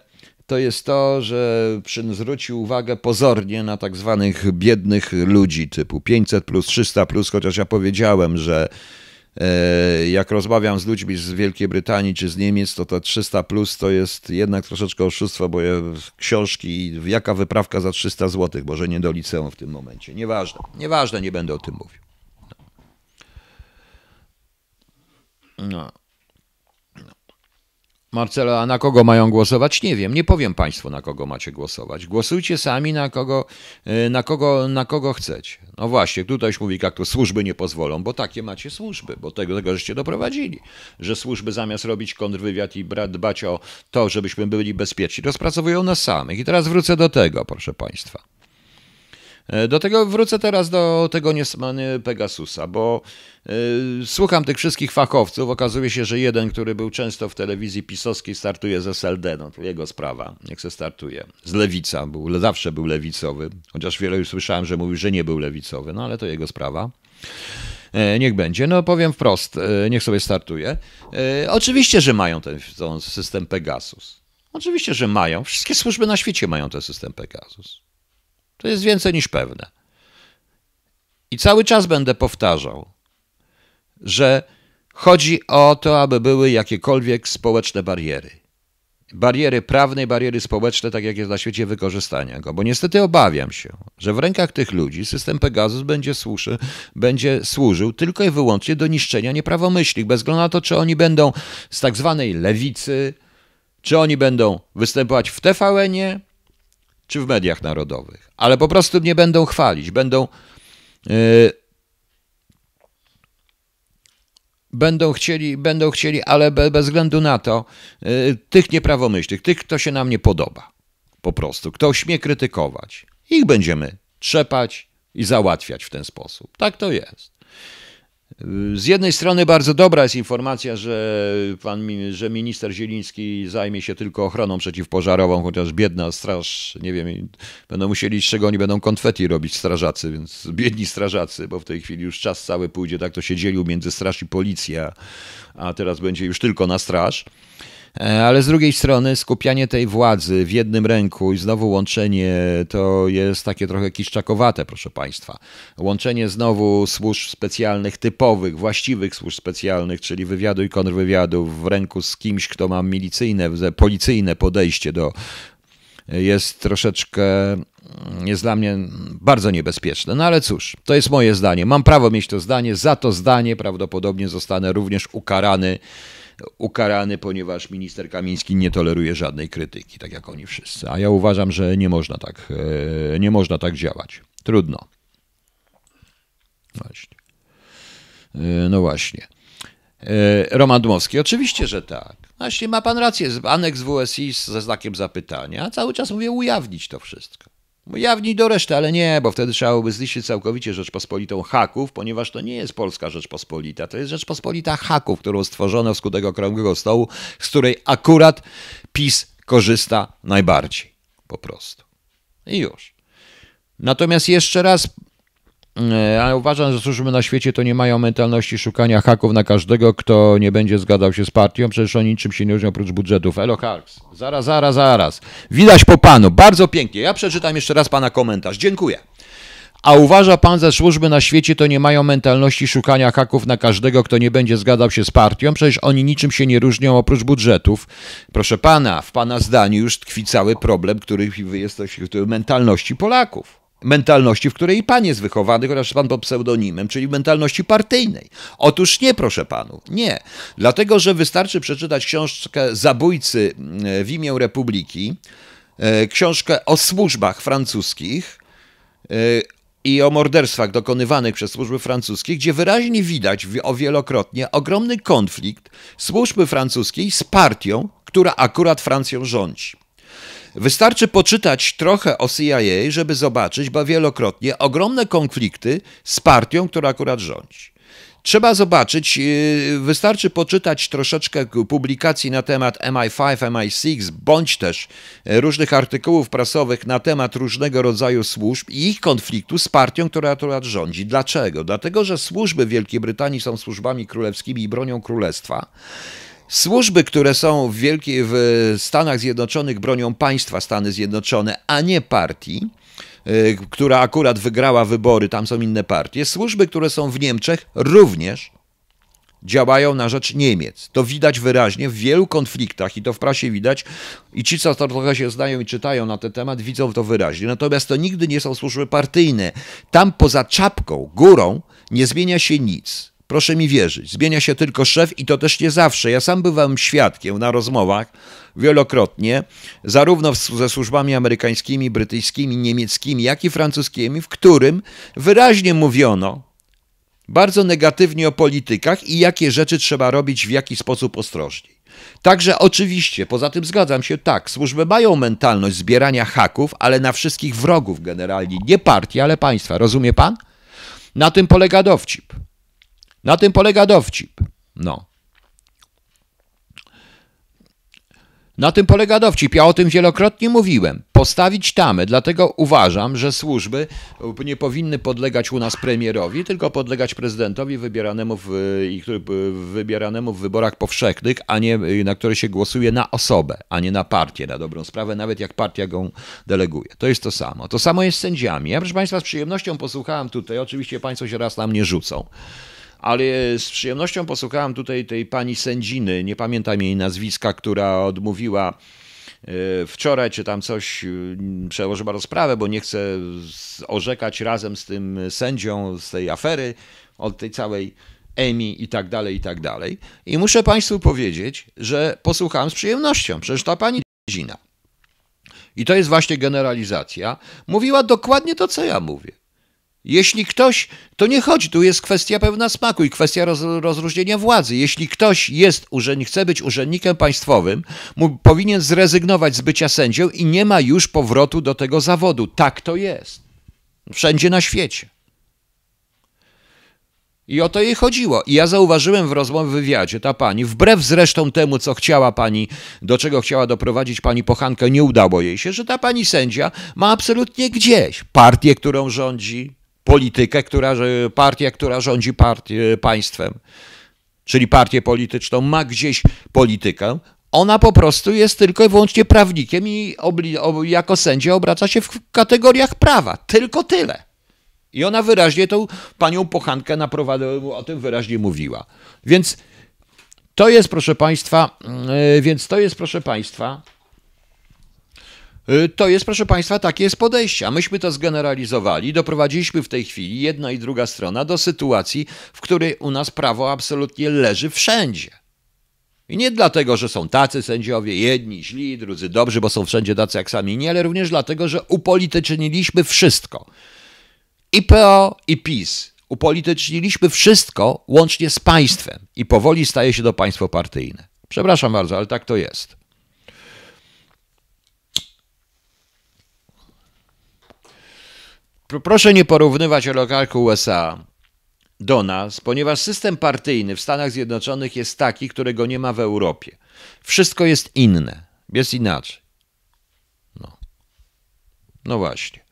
to jest to, że zwrócił uwagę pozornie na tak zwanych biednych ludzi typu 500 plus 300 plus, chociaż ja powiedziałem, że e, jak rozmawiam z ludźmi z Wielkiej Brytanii czy z Niemiec, to to 300 plus to jest jednak troszeczkę oszustwo, bo książki, jaka wyprawka za 300 zł, może nie do liceum w tym momencie. Nieważne, nieważne, nie będę o tym mówił. No. Marcelo, a na kogo mają głosować? Nie wiem, nie powiem Państwu, na kogo macie głosować. Głosujcie sami na kogo, e, na kogo, na kogo chcecie. No właśnie, tutaj już mówi, jak to służby nie pozwolą, bo takie macie służby, bo tego, tego żeście doprowadzili, że służby zamiast robić kontrwywiad i dbać o to, żebyśmy byli bezpieczni, rozpracowują nas samych. I teraz wrócę do tego, proszę Państwa. E, do tego wrócę teraz do tego niesmany Pegasusa, bo y, słucham tych wszystkich fachowców. Okazuje się, że jeden, który był często w telewizji pisowskiej, startuje z SLD. No to jego sprawa, niech se startuje. Z lewica, był, zawsze był lewicowy, chociaż wiele już słyszałem, że mówił, że nie był lewicowy, no ale to jego sprawa. E, niech będzie. No powiem wprost, niech sobie startuje. Oczywiście, że mają ten, ten system Pegasus. Oczywiście, że mają. Wszystkie służby na świecie mają ten system Pegasus. To jest więcej niż pewne. I cały czas będę powtarzał, że chodzi o to, aby były jakiekolwiek społeczne bariery. Bariery prawne, bariery społeczne, tak jak jest na świecie wykorzystania go. Bo niestety obawiam się, że w rękach tych ludzi system Pegasus będzie, służy, będzie służył tylko i wyłącznie do niszczenia nieprawomyślnych, bez względu na to, czy oni będą z tak zwanej lewicy, czy oni będą występować w TVN-ie, czy w mediach narodowych, ale po prostu nie będą chwalić, będą. Yy, będą chcieli, będą chcieli, ale bez, względu na to, yy, tych nieprawomyślnych, tych, kto się nam nie podoba, po prostu, kto śmie krytykować, ich będziemy trzepać i załatwiać w ten sposób. Tak to jest. Z jednej strony bardzo dobra jest informacja, że, pan, że minister Zieliński zajmie się tylko ochroną przeciwpożarową, chociaż biedna straż, nie wiem, będą musieli, z czego oni będą konfeti robić strażacy, więc biedni strażacy, bo w tej chwili już czas cały pójdzie, tak to się dzielił między straż i policja, a teraz będzie już tylko na straż. E, ale z drugiej strony skupianie tej władzy w jednym ręku i znowu łączenie to jest takie trochę kiszczakowate, proszę Państwa. Łączenie znowu służb specjalnych, typowych, właściwych służb specjalnych, czyli wywiadu i kontrwywiadu w ręku z kimś, kto ma milicyjne, policyjne podejście do jest troszeczkę, jest dla mnie bardzo niebezpieczne. No ale cóż, to jest moje zdanie. Mam prawo mieć to zdanie. Za to zdanie prawdopodobnie zostanę również ukarany ukarany, ponieważ minister Kamiński nie toleruje żadnej krytyki, tak jak oni wszyscy. A ja uważam, że nie można tak, e, nie można tak działać. Trudno. Właśnie. E, no właśnie. E, Roman Dmowski, oczywiście, że tak. Właśnie ma pan rację, aneks WSI ze znakiem zapytania, a cały czas mówię ujawnić to wszystko. Ujawnić do reszty, ale nie, bo wtedy trzeba byłoby zniszczyć całkowicie Rzeczpospolitą haków, ponieważ to nie jest Polska Rzeczpospolita, to jest Rzeczpospolita haków, którą stworzono wskutek okrągłego stołu, z której akurat PiS korzysta najbardziej. Po prostu. I już. Natomiast jeszcze raz e, uważam, że służby na świecie to nie mają mentalności szukania haków na każdego, kto nie będzie zgadzał się z partią. Przecież oni niczym się nie różnią oprócz budżetów. Elo Harks. Zaraz, zaraz, zaraz. Widać po panu. Bardzo pięknie. Ja przeczytam jeszcze raz pana komentarz. Dziękuję. A uważa pan, że służby na świecie to nie mają mentalności szukania haków na każdego, kto nie będzie zgadzał się z partią? Przecież oni niczym się nie różnią oprócz budżetów. Proszę pana, w pana zdaniu już tkwi cały problem, który jest mentalności Polaków. Mentalności, w której i pan jest wychowany, chociaż pan pod pseudonimem, czyli mentalności partyjnej. Otóż nie, proszę panów, nie. Dlatego, że wystarczy przeczytać książkę Zabójcy w imię Republiki, e, książkę o służbach francuskich, e, i o morderstwach dokonywanych przez służby francuskie, gdzie wyraźnie widać o wielokrotnie ogromny konflikt służby francuskiej z partią, która akurat Francją rządzi. Wystarczy poczytać trochę o CIA, żeby zobaczyć, bo wielokrotnie ogromne konflikty z partią, która akurat rządzi. Trzeba zobaczyć, y, wystarczy poczytać troszeczkę publikacji na temat MI5, MI6, bądź też różnych artykułów prasowych na temat różnego rodzaju służb i ich konfliktu z partią, która akurat rządzi. Dlaczego? Dlatego, że służby Wielkiej Brytanii są służbami królewskimi i bronią królestwa. Służby, które są w, Wielkiej, w Stanach Zjednoczonych bronią państwa Stany Zjednoczone, a nie partii, y, która akurat wygrała wybory, tam są inne partie. Służby, które są w Niemczech, również działają na rzecz Niemiec. To widać wyraźnie w wielu konfliktach i to w prasie widać i ci, co trochę się znają i czytają na ten temat, widzą to wyraźnie. Natomiast to nigdy nie są służby partyjne. Tam poza czapką, górą nie zmienia się nic. Proszę mi wierzyć, zmienia się tylko szef i to też nie zawsze. Ja sam bywałem świadkiem na rozmowach wielokrotnie, zarówno ze służbami amerykańskimi, brytyjskimi, niemieckimi, jak i francuskimi, w którym wyraźnie mówiono bardzo negatywnie o politykach i jakie rzeczy trzeba robić w jaki sposób ostrożniej. Także oczywiście, poza tym zgadzam się, tak, służby mają mentalność zbierania haków, ale na wszystkich wrogów generalnie, nie partii, ale państwa. Rozumie pan? Na tym polega dowcip. Na tym polega dowcip. No. Na tym polega dowcip. Ja o tym wielokrotnie mówiłem. Postawić tamę, dlatego uważam, że służby nie powinny podlegać u nas premierowi, tylko podlegać prezydentowi wybieranemu w, wybieranemu w wyborach powszechnych, a nie na które się głosuje na osobę, a nie na partię, na dobrą sprawę, nawet jak partia go deleguje. To jest to samo. To samo jest z sędziami. Ja, proszę Państwa, z przyjemnością posłuchałem tutaj, oczywiście Państwo się raz na mnie rzucą ale z przyjemnością posłuchałem tutaj tej pani sędziny, nie pamiętam jej nazwiska, która odmówiła e, wczoraj, czy tam coś, mm, przełożyła rozprawę, bo nie chce orzekać razem z tym sędzią z tej afery, od tej całej Emi i tak dalej, i tak dalej. I muszę Państwu powiedzieć, że posłuchałem z przyjemnością. Przecież ta pani sędzina, i to jest właśnie generalizacja, mówiła dokładnie to, co ja mówię. Jeśli ktoś, to nie chodzi, tu jest kwestia pewna smaku i kwestia roz, rozróżnienia władzy. Jeśli ktoś jest urzędnik, chce być urzędnikiem państwowym, mu, powinien zrezygnować z bycia sędzią i nie ma już powrotu do tego zawodu. Tak to jest. Wszędzie na świecie. I o to jej chodziło. I ja zauważyłem w rozmowie, w wywiadzie, ta pani, wbrew zresztą temu, co chciała pani, do czego chciała doprowadzić pani Pochankę, nie udało jej się, że ta pani sędzia ma absolutnie gdzieś partię, którą rządzi, politykę, która, partia, która rządzi partię, państwem, czyli partię polityczną, ma gdzieś politykę, ona po prostu jest tylko i wyłącznie prawnikiem i jako sędzia obraca się w kategoriach prawa. Tylko tyle. I ona wyraźnie tą panią Pochankę naprowadziła, o tym wyraźnie mówiła. Więc to jest, proszę państwa, yy, więc to jest, proszę państwa, to jest, proszę Państwa, takie jest podejście. A myśmy to zgeneralizowali. Doprowadziliśmy w tej chwili, jedna i druga strona, do sytuacji, w której u nas prawo absolutnie leży wszędzie. I nie dlatego, że są tacy sędziowie, jedni źli, drudzy dobrzy, bo są wszędzie tacy jak sami nie, ale również dlatego, że upolityczniliśmy wszystko. I PO, i PiS. Upolityczniliśmy wszystko łącznie z państwem i powoli staje się to państwo partyjne. Przepraszam bardzo, ale tak to jest. Proszę nie porównywać lokalku USA do nas, ponieważ system partyjny w Stanach Zjednoczonych jest taki, którego nie ma w Europie. Wszystko jest inne, jest inaczej. No, no właśnie.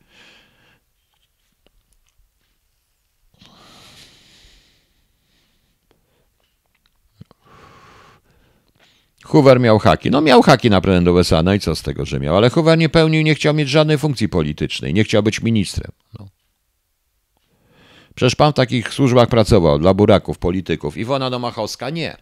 Hoover miał haki. No miał haki na prezydent USA, no i co z tego, że miał? Ale Hoover nie pełnił, nie chciał mieć żadnej funkcji politycznej, nie chciał być ministrem. No. Przecież pan w takich służbach pracował, dla buraków, polityków. Iwona Domachowska nie.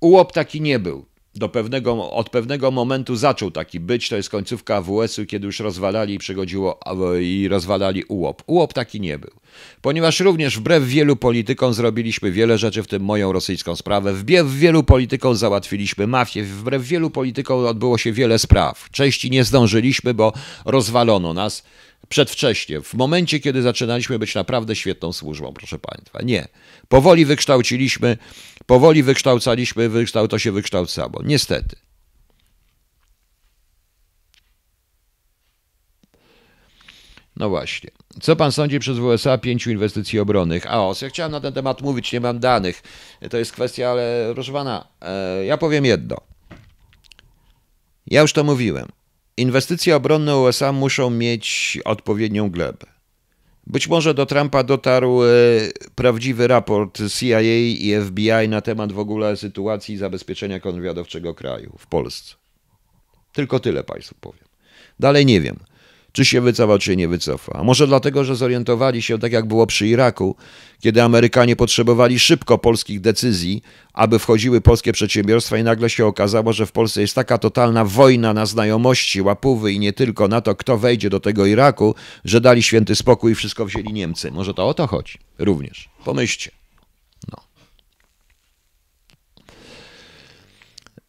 Ułop taki nie był. Do pewnego, od pewnego momentu zaczął taki być, to jest końcówka AWS-u, kiedy już rozwalali i przychodziło i rozwalali UOP. UOP taki nie był. Ponieważ również wbrew wielu politykom zrobiliśmy wiele rzeczy, w tym moją rosyjską sprawę, wbrew wielu politykom załatwiliśmy mafię, wbrew wielu politykom odbyło się wiele spraw. Części nie zdążyliśmy, bo rozwalono nas przedwcześnie, w momencie, kiedy zaczynaliśmy być naprawdę świetną służbą, proszę Państwa. Nie. Powoli wykształciliśmy, powoli wykształcaliśmy, wykształ, to się wykształcało. Niestety. No właśnie. Co pan sądzi przez USA pięciu inwestycji obronnych? A os, ja chciałem na ten temat mówić, nie mam danych. To jest kwestia, ale proszę pana, e, ja powiem jedno. Ja już to mówiłem. Inwestycje obronne USA muszą mieć odpowiednią glebę. Być może do Trumpa dotarł e, prawdziwy raport CIA i FBI na temat w ogóle sytuacji zabezpieczenia kontrwywiadowczego kraju w Polsce. Tylko tyle Państwu powiem. Dalej nie wiem czy się wycofał, czy nie wycofa. A może dlatego, że zorientowali się, tak jak było przy Iraku, kiedy Amerykanie potrzebowali szybko polskich decyzji, aby wchodziły polskie przedsiębiorstwa i nagle się okazało, że w Polsce jest taka totalna wojna na znajomości, łapówy i nie tylko na to, kto wejdzie do tego Iraku, że dali święty spokój i wszystko wzięli Niemcy. Może to o to chodzi również. Pomyślcie.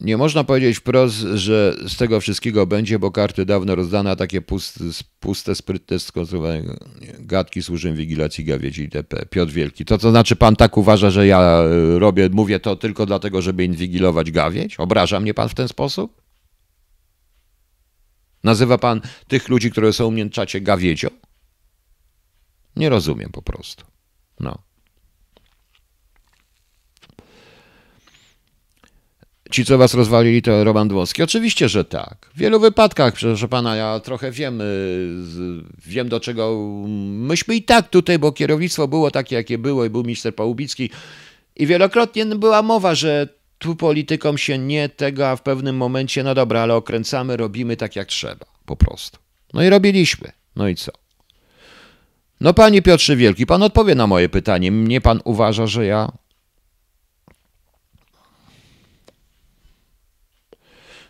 Nie można powiedzieć wprost, że z tego wszystkiego będzie, bo karty dawno rozdane, a takie puste, puste sprytne, skonstruowane gadki służą wigilacji gawiedzi itp. Piotr Wielki. To co znaczy pan tak uważa, że ja e, robię, mówię to tylko dlatego, żeby inwigilować gawieć? Obraża mnie pan w ten sposób? Nazywa pan tych ludzi, które są u mnie w czacie gawiedzią? Nie rozumiem po prostu. No. Ci, co was rozwalili, to Roman Dmowski? Oczywiście, że tak. W wielu wypadkach, proszę pana, ja trochę wiem, y, wiem do czego. Myśmy i tak tutaj, bo kierownictwo było takie, jakie było, i był minister Pałubicki, i wielokrotnie była mowa, że tu politykom się nie tego, a w pewnym momencie, no dobra, ale okręcamy, robimy tak jak trzeba, po prostu. No i robiliśmy. No i co? No panie Piotrze Wielki, pan odpowie na moje pytanie. Mnie pan uważa, że ja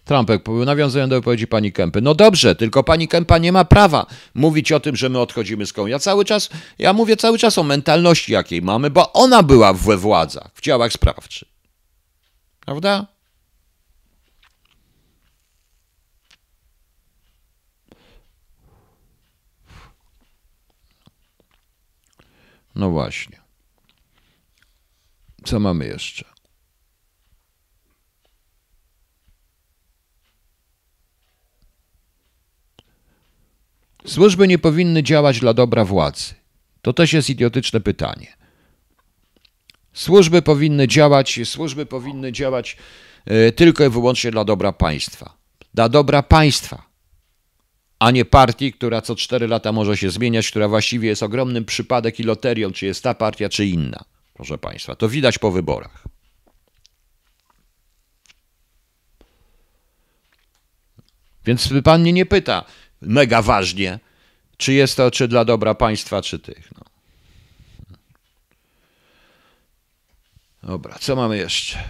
Trumpek, nawiązując do wypowiedzi pani Kępy. No dobrze, tylko pani Kępa nie ma prawa mówić o tym, że my odchodzimy z koła. Ja cały czas, ja mówię cały czas o mentalności, jakiej mamy, bo ona była we władzach, w działach sprawczych. Prawda? No właśnie. Co mamy jeszcze? Służby nie powinny działać dla dobra władzy. To też jest idiotyczne pytanie. Służby powinny działać, służby powinny działać e, tylko i wyłącznie dla dobra państwa. Dla dobra państwa, a nie partii, która co cztery lata może się zmieniać, która właściwie jest ogromnym przypadek i loterią, czy jest ta partia, czy inna. Proszę Państwa, to widać po wyborach. Więc pan mnie nie pyta, mega ważnie, czy jest to czy dla dobra państwa, czy tych. No. Dobra, co mamy jeszcze?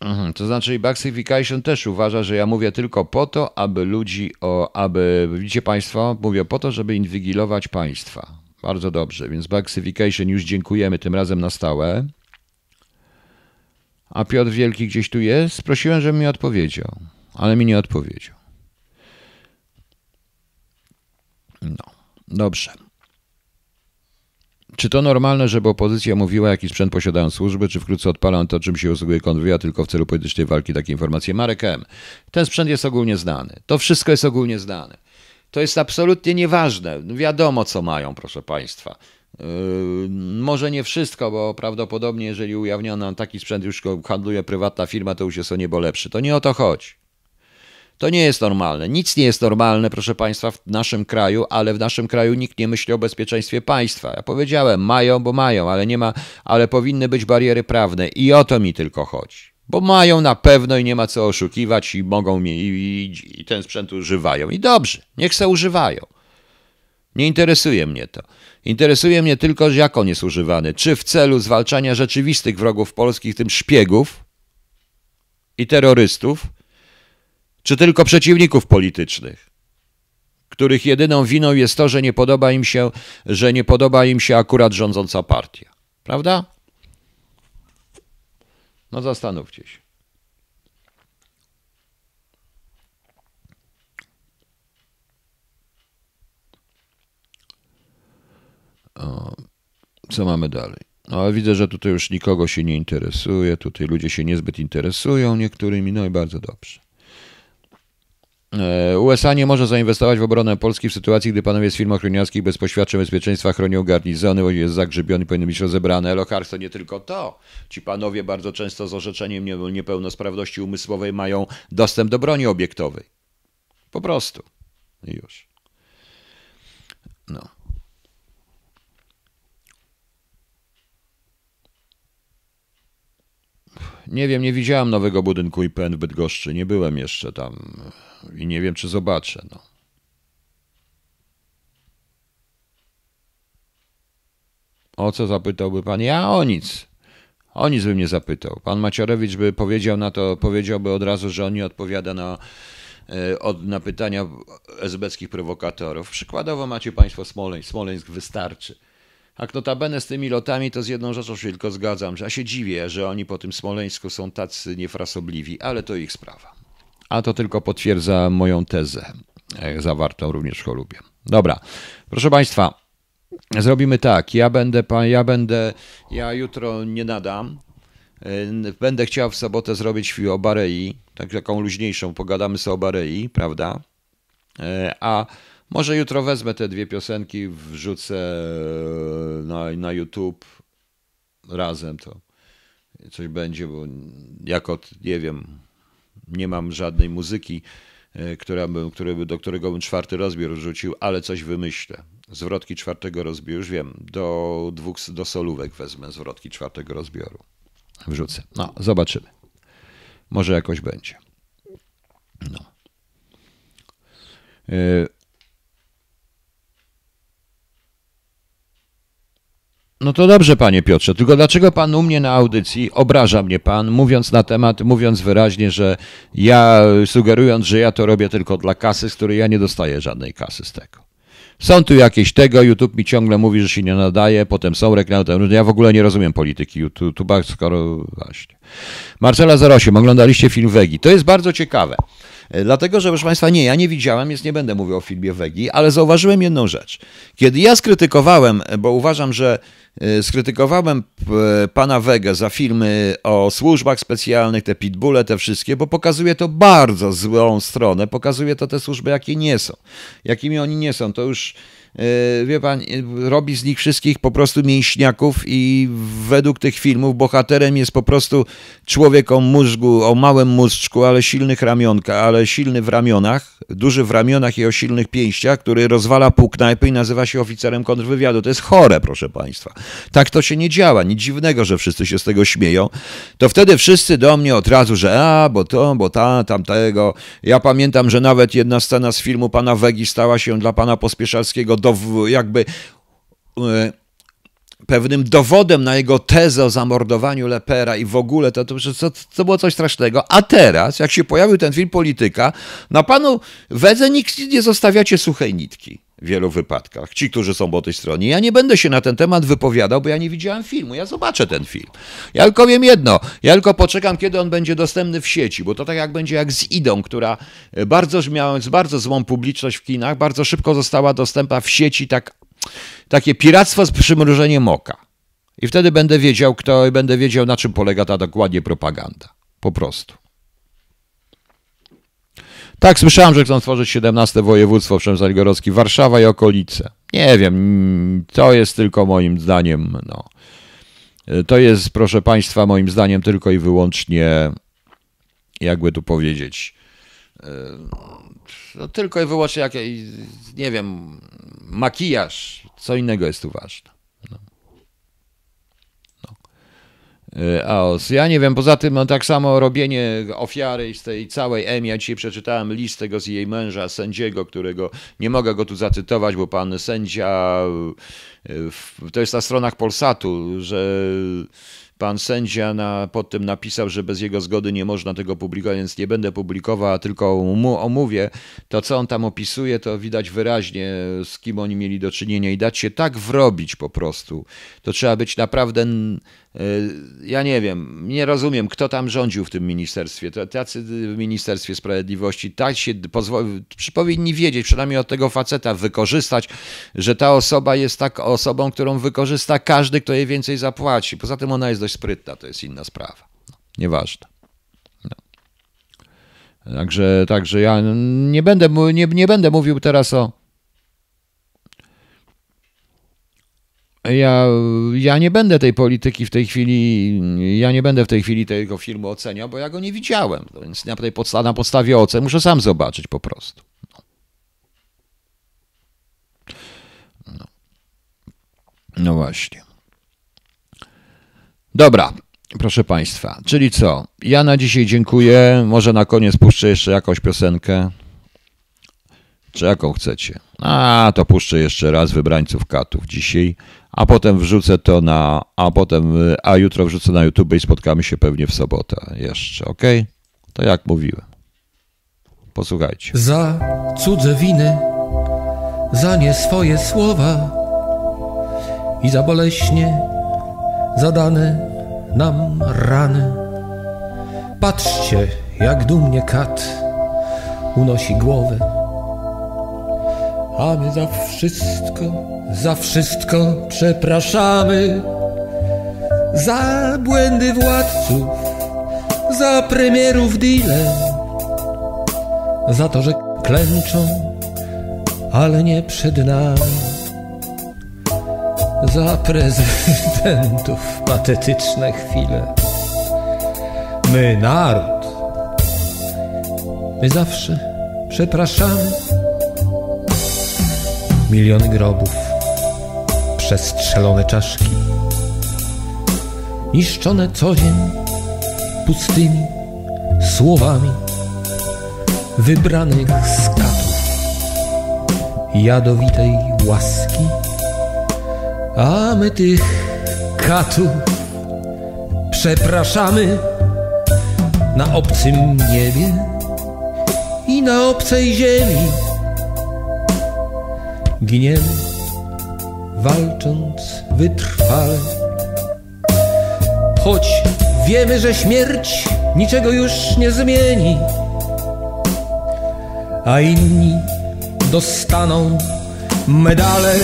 Mhm, to znaczy Baxification też uważa, że ja mówię tylko po to, aby ludzi, o, aby, widzicie Państwo, mówię po to, żeby inwigilować państwa. Bardzo dobrze, więc Baxification już dziękujemy tym razem na stałe. A Piotr Wielki gdzieś tu jest? Prosiłem, żeby mi odpowiedział ale mi nie odpowiedział. No, dobrze. Czy to normalne, żeby opozycja mówiła, jaki sprzęt posiadają służby, czy wkrótce odpalą to, czym się usługuje konwój, tylko w celu politycznej walki takie informacje? Marek M. Ten sprzęt jest ogólnie znany. To wszystko jest ogólnie znane. To jest absolutnie nieważne. Wiadomo, co mają, proszę Państwa. Yy, może nie wszystko, bo prawdopodobnie, jeżeli ujawniono taki sprzęt, już handluje prywatna firma, to już jest o niebo lepszy. To nie o to chodzi. To nie jest normalne. Nic nie jest normalne, proszę Państwa, w naszym kraju, ale w naszym kraju nikt nie myśli o bezpieczeństwie państwa. Ja powiedziałem, mają, bo mają, ale nie ma, ale powinny być bariery prawne i o to mi tylko chodzi. Bo mają na pewno i nie ma co oszukiwać i mogą mi i, i, i ten sprzęt używają. I dobrze, niech se używają. Nie interesuje mnie to. Interesuje mnie tylko, jak on jest używany. Czy w celu zwalczania rzeczywistych wrogów polskich, tym szpiegów i terrorystów, czy tylko przeciwników politycznych, których jedyną winą jest to, że nie podoba im się, że nie podoba im się akurat rządząca partia. Prawda? No zastanówcie się. O, co mamy dalej? No, ale widzę, że tutaj już nikogo się nie interesuje. Tutaj ludzie się niezbyt interesują niektórymi, no i bardzo dobrze. E, USA nie może zainwestować w obronę Polski w sytuacji, gdy panowie z firm ochroniarskich bez poświadczeń bezpieczeństwa chronią garnizony, jest zagrzebiony, powinny być rozebrane. Elokarz to nie tylko to. Ci panowie bardzo często z orzeczeniem niepełnosprawności umysłowej mają dostęp do broni obiektowej. Po prostu. Już. No. Nie wiem, nie widziałem nowego budynku IPN w Bydgoszczy. Nie byłem jeszcze tam i nie wiem, czy zobaczę. No. O co zapytałby pan? Ja o nic. O nic bym nie zapytał. Pan Maciarewicz by powiedział na to, powiedziałby od razu, że on nie odpowiada na, e, na pytania esbeckich prowokatorów. Przykładowo macie państwo Smoleńsk. Smoleńsk wystarczy. A notabene z tymi lotami to z jedną rzeczą się tylko zgadzam, że ja się dziwię, że oni po tym Smoleńsku są tacy niefrasobliwi, ale to ich sprawa. A to tylko potwierdza moją tezę, e, zawartą również w Cholubie. Dobra, proszę Państwa, zrobimy tak. Ja będę, ja będę, ja jutro nie nadam. E, będę chciał w sobotę zrobić o Barei, tak taką luźniejszą, pogadamy sobie o Barei, prawda? E, a może jutro wezmę te dwie piosenki, wrzucę na, na YouTube razem to coś będzie, bo jako, nie wiem, nie mam żadnej muzyki, e, która by, który do którego bym czwarty rozbiór rzucił, ale coś wymyślę. Zwrotki czwartego rozbioru, już wiem, do dwóch, do solówek wezmę zwrotki czwartego rozbioru. Wrzucę. No, zobaczymy. Może jakoś będzie. No. E, No to dobrze, panie Piotrze, tylko dlaczego pan u mnie na audycji obraża mnie pan, mówiąc na temat, mówiąc wyraźnie, że ja, sugerując, że ja to robię tylko dla kasy, z której ja nie dostaję żadnej kasy z tego. Są tu jakieś tego, YouTube mi ciągle mówi, że się nie nadaje, potem są reklamy, ja w ogóle nie rozumiem polityki YouTube'a, skoro właśnie. Marcela 08, oglądaliście film Wegi, to jest bardzo ciekawe. E, dlatego, że proszę Państwa, nie, ja nie widziałem, więc nie będę mówił o filmie Wegi, ale zauważyłem jedną rzecz. Kiedy ja skrytykowałem, bo uważam, że e, skrytykowałem e, pana Wegę za filmy o służbach specjalnych, te pitbulle, te wszystkie, bo pokazuje to bardzo złą stronę, pokazuje to te służby, jakie nie są. Jakimi oni nie są, to już E, wie pan, e, robi z nich wszystkich po prostu mięśniaków i według tych filmów bohaterem jest po prostu człowiek o mózgu, o małym mózczku, ale silnych ramionka, ale silny w ramionach, duży w ramionach i o silnych pięściach, który rozwala pół knajpy i nazywa się oficerem kontrwywiadu. To jest chore, proszę państwa. Tak to się nie działa. Nic dziwnego, że wszyscy się z tego śmieją. To wtedy wszyscy do mnie od razu, że a, bo to, bo ta, tamtego. Ja pamiętam, że nawet jedna scena z filmu pana Wegi stała się dla pana Pospieszalskiego do, jakby e, pewnym dowodem na jego tezę o zamordowaniu Lepera i w ogóle to, to, to, to było coś strasznego. A teraz, jak się pojawił ten film Polityka, na panu Wedze nikt nie zostawiacie suchej nitki wielu wypadkach. Ci, którzy są po tej stronie. Ja nie będę się na ten temat wypowiadał, bo ja nie widziałem filmu. Ja zobaczę ten film. Ja tylko wiem jedno. Ja tylko poczekam, kiedy on będzie dostępny w sieci, bo to tak jak będzie jak z Idą, która bardzo miała bardzo złą publiczność w kinach, bardzo szybko została dostępna w sieci, tak, takie piractwo z przymrużeniem oka. I wtedy będę wiedział, kto, będę wiedział, na czym polega ta dokładnie propaganda. Po prostu. Tak, słyszałem, że chcą stworzyć 17 województwo przemysłowo-gorowskie, Warszawa i okolice. Nie wiem, to jest tylko moim zdaniem, no. To jest, proszę Państwa, moim zdaniem tylko i wyłącznie, jakby tu powiedzieć, no, tylko i wyłącznie jakiś, nie wiem, makijaż, co innego jest tu ważne. No. No. Aos. Ja nie wiem, poza tym no, tak samo robienie ofiary z tej całej Emi. Ja dzisiaj przeczytałem list tego z jej męża, sędziego, którego nie mogę go tu zacytować, bo pan sędzia, to jest na stronach Polsatu, że Pan sędzia na, pod tym napisał, że bez jego zgody nie można tego publikować, więc nie będę publikował, a tylko mu omówię. To, co on tam opisuje, to widać wyraźnie, z kim oni mieli do czynienia i dać się tak wrobić po prostu. To trzeba być naprawdę E, ja nie wiem, nie rozumiem, kto tam rządził w tym ministerstwie. Tacy w Ministerstwie Sprawiedliwości tak się pozwoli, powinni wiedzieć, przynajmniej od tego faceta wykorzystać, że ta osoba jest tak osobą, którą wykorzysta każdy, kto jej więcej zapłaci. Poza tym ona jest dość sprytna, to jest inna sprawa. No, nieważne. No. Także, także ja nie będę, nie, nie będę mówił teraz o ja, ja nie będę tej polityki w tej chwili, ja nie będę w tej chwili tego filmu oceniał, bo ja go nie widziałem. Więc na, tej podstawie, na podstawie ocen muszę sam zobaczyć po prostu. No. No. no właśnie. Dobra, proszę Państwa, czyli co? Ja na dzisiaj dziękuję. Może na koniec puszczę jeszcze jakąś piosenkę. Czy jaką chcecie? A, to puszczę jeszcze raz wybrańców katów dzisiaj a potem wrzucę to na, a potem, a jutro wrzucę na YouTube i spotkamy się pewnie w sobotę jeszcze, ok? To jak mówiłem. Posłuchajcie. Za cudze winy, za nie swoje słowa i za boleśnie zadane nam rany. Patrzcie, jak dumnie kat unosi głowę, a my za wszystko za wszystko przepraszamy, za błędy władców, za premierów deale, za to, że klęczą, ale nie przed nami, za prezydentów patetyczne chwile. My, naród, my zawsze przepraszamy. Miliony grobów przestrzelone czaszki, niszczone co dzień pustymi słowami wybranych skatów jadowitej łaski, a my tych katów przepraszamy na obcym niebie i na obcej ziemi. Giniemy walcząc wytrwale. Choć wiemy, że śmierć niczego już nie zmieni, a inni dostaną medale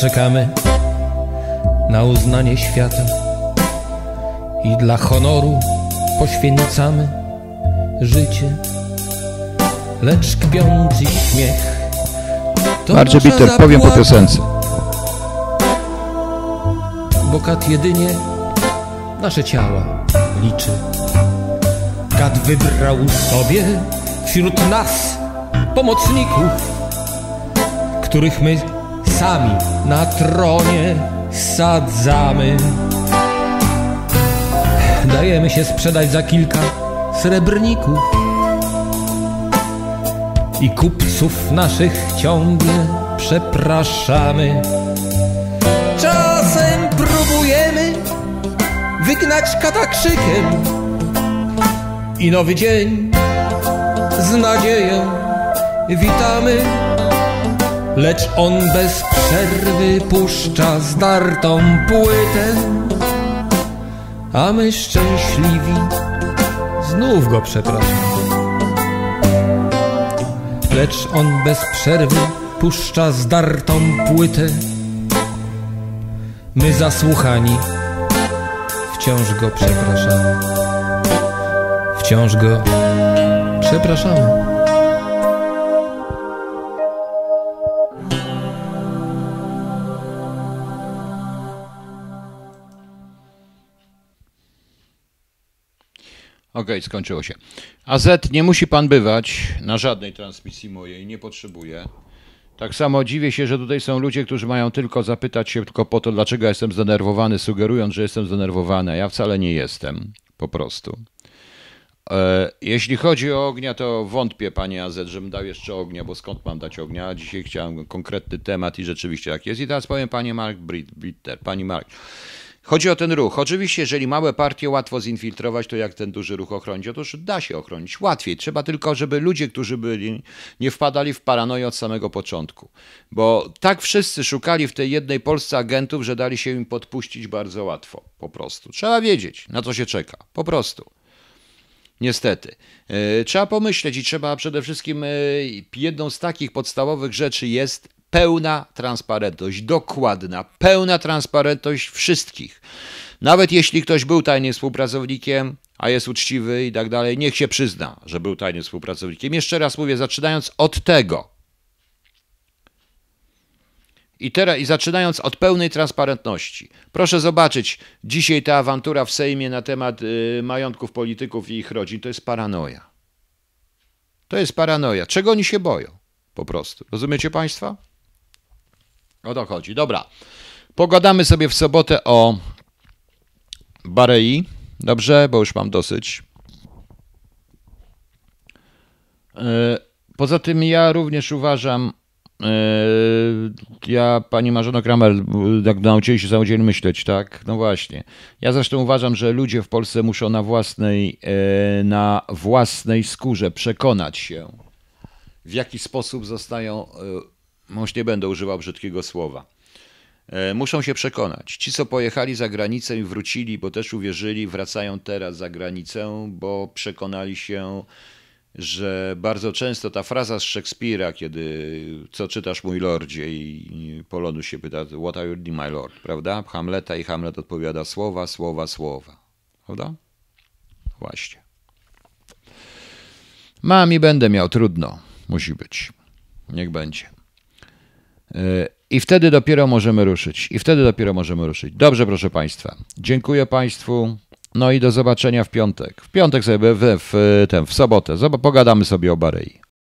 czekamy na uznanie świata i dla honoru poświęcamy życie, lecz kpiący śmiech to Bardziej Bitter, powiem po piosence. Bo kat jedynie nasze ciała liczy. Kat wybrał sobie wśród nas pomocników, których my sami na tronie sadzamy. Dajemy się sprzedać za kilka srebrników i kupców naszych ciągle przepraszamy. Czasem próbujemy wygnać katakrzykiem i nowy dzień z nadzieją witamy. Lecz on bez przerwy puszcza zdartą płytę, a my szczęśliwi znów go przepraszamy. Lecz on bez przerwy puszcza zdartą płytę. My zasłuchani wciąż go przepraszamy. Wciąż go przepraszamy. Okej, okay, skończyło się. AZ, nie musi pan bywać na żadnej transmisji mojej, nie potrzebuję. Tak samo dziwię się, że tutaj są ludzie, którzy mają tylko zapytać się tylko po to, dlaczego jestem zdenerwowany, sugerując, że jestem zdenerwowany, ja wcale nie jestem, po prostu. E, jeśli chodzi o ognia, to wątpię, panie AZ, żebym dał jeszcze ognia, bo skąd mam dać ognia? Dzisiaj chciałem konkretny temat i rzeczywiście tak jest. I teraz powiem panie Mark Britter, pani Mark. Chodzi o ten ruch. Oczywiście, jeżeli małe partie łatwo zinfiltrować, to jak ten duży ruch ochronić? Otóż da się ochronić łatwiej. Trzeba tylko, żeby ludzie, którzy byli, nie wpadali w paranoję od samego początku. Bo tak wszyscy szukali w tej jednej Polsce agentów, że dali się im podpuścić bardzo łatwo. Po prostu. Trzeba wiedzieć, na co się czeka. Po prostu. Niestety. E, trzeba pomyśleć i trzeba przede wszystkim e, jedną z takich podstawowych rzeczy jest pełna transparentność, dokładna, pełna transparentność wszystkich. Nawet jeśli ktoś był tajnym współpracownikiem, a jest uczciwy i tak dalej, niech się przyzna, że był tajnym współpracownikiem. Jeszcze raz mówię, zaczynając od tego. I, teraz, I zaczynając od pełnej transparentności. Proszę zobaczyć, dzisiaj ta awantura w Sejmie na temat y, majątków polityków i ich rodzin to jest paranoja. To jest paranoja. Czego oni się boją? Po prostu. Rozumiecie Państwa? O to chodzi. Dobra. Pogadamy sobie w sobotę o Barei. Dobrze, bo już mam dosyć. E, poza tym ja również uważam, e, ja, pani Marzeno Kramer, jak nauczyli się samodzielnie myśleć, tak? No właśnie. Ja zresztą uważam, że ludzie w Polsce muszą na własnej, e, na własnej skórze przekonać się, w jaki sposób zostają Mąż nie będę używał brzydkiego słowa. E, muszą się przekonać. Ci, co pojechali za granicę i wrócili, bo też uwierzyli, wracają teraz za granicę, bo przekonali się, że bardzo często ta fraza z Szekspira, kiedy co czytasz mój lordzie i Polonu się pyta, what are you doing my lord, prawda? Hamleta i Hamlet odpowiada słowa, słowa, słowa. Prawda? Właśnie. Mam i będę miał, trudno. Musi być. Niech będzie. I wtedy dopiero możemy ruszyć. I wtedy dopiero możemy ruszyć. Dobrze, proszę Państwa. Dziękuję Państwu. No i do zobaczenia w piątek. W piątek sobie w, w, ten, w sobotę. Pogadamy sobie o Barei.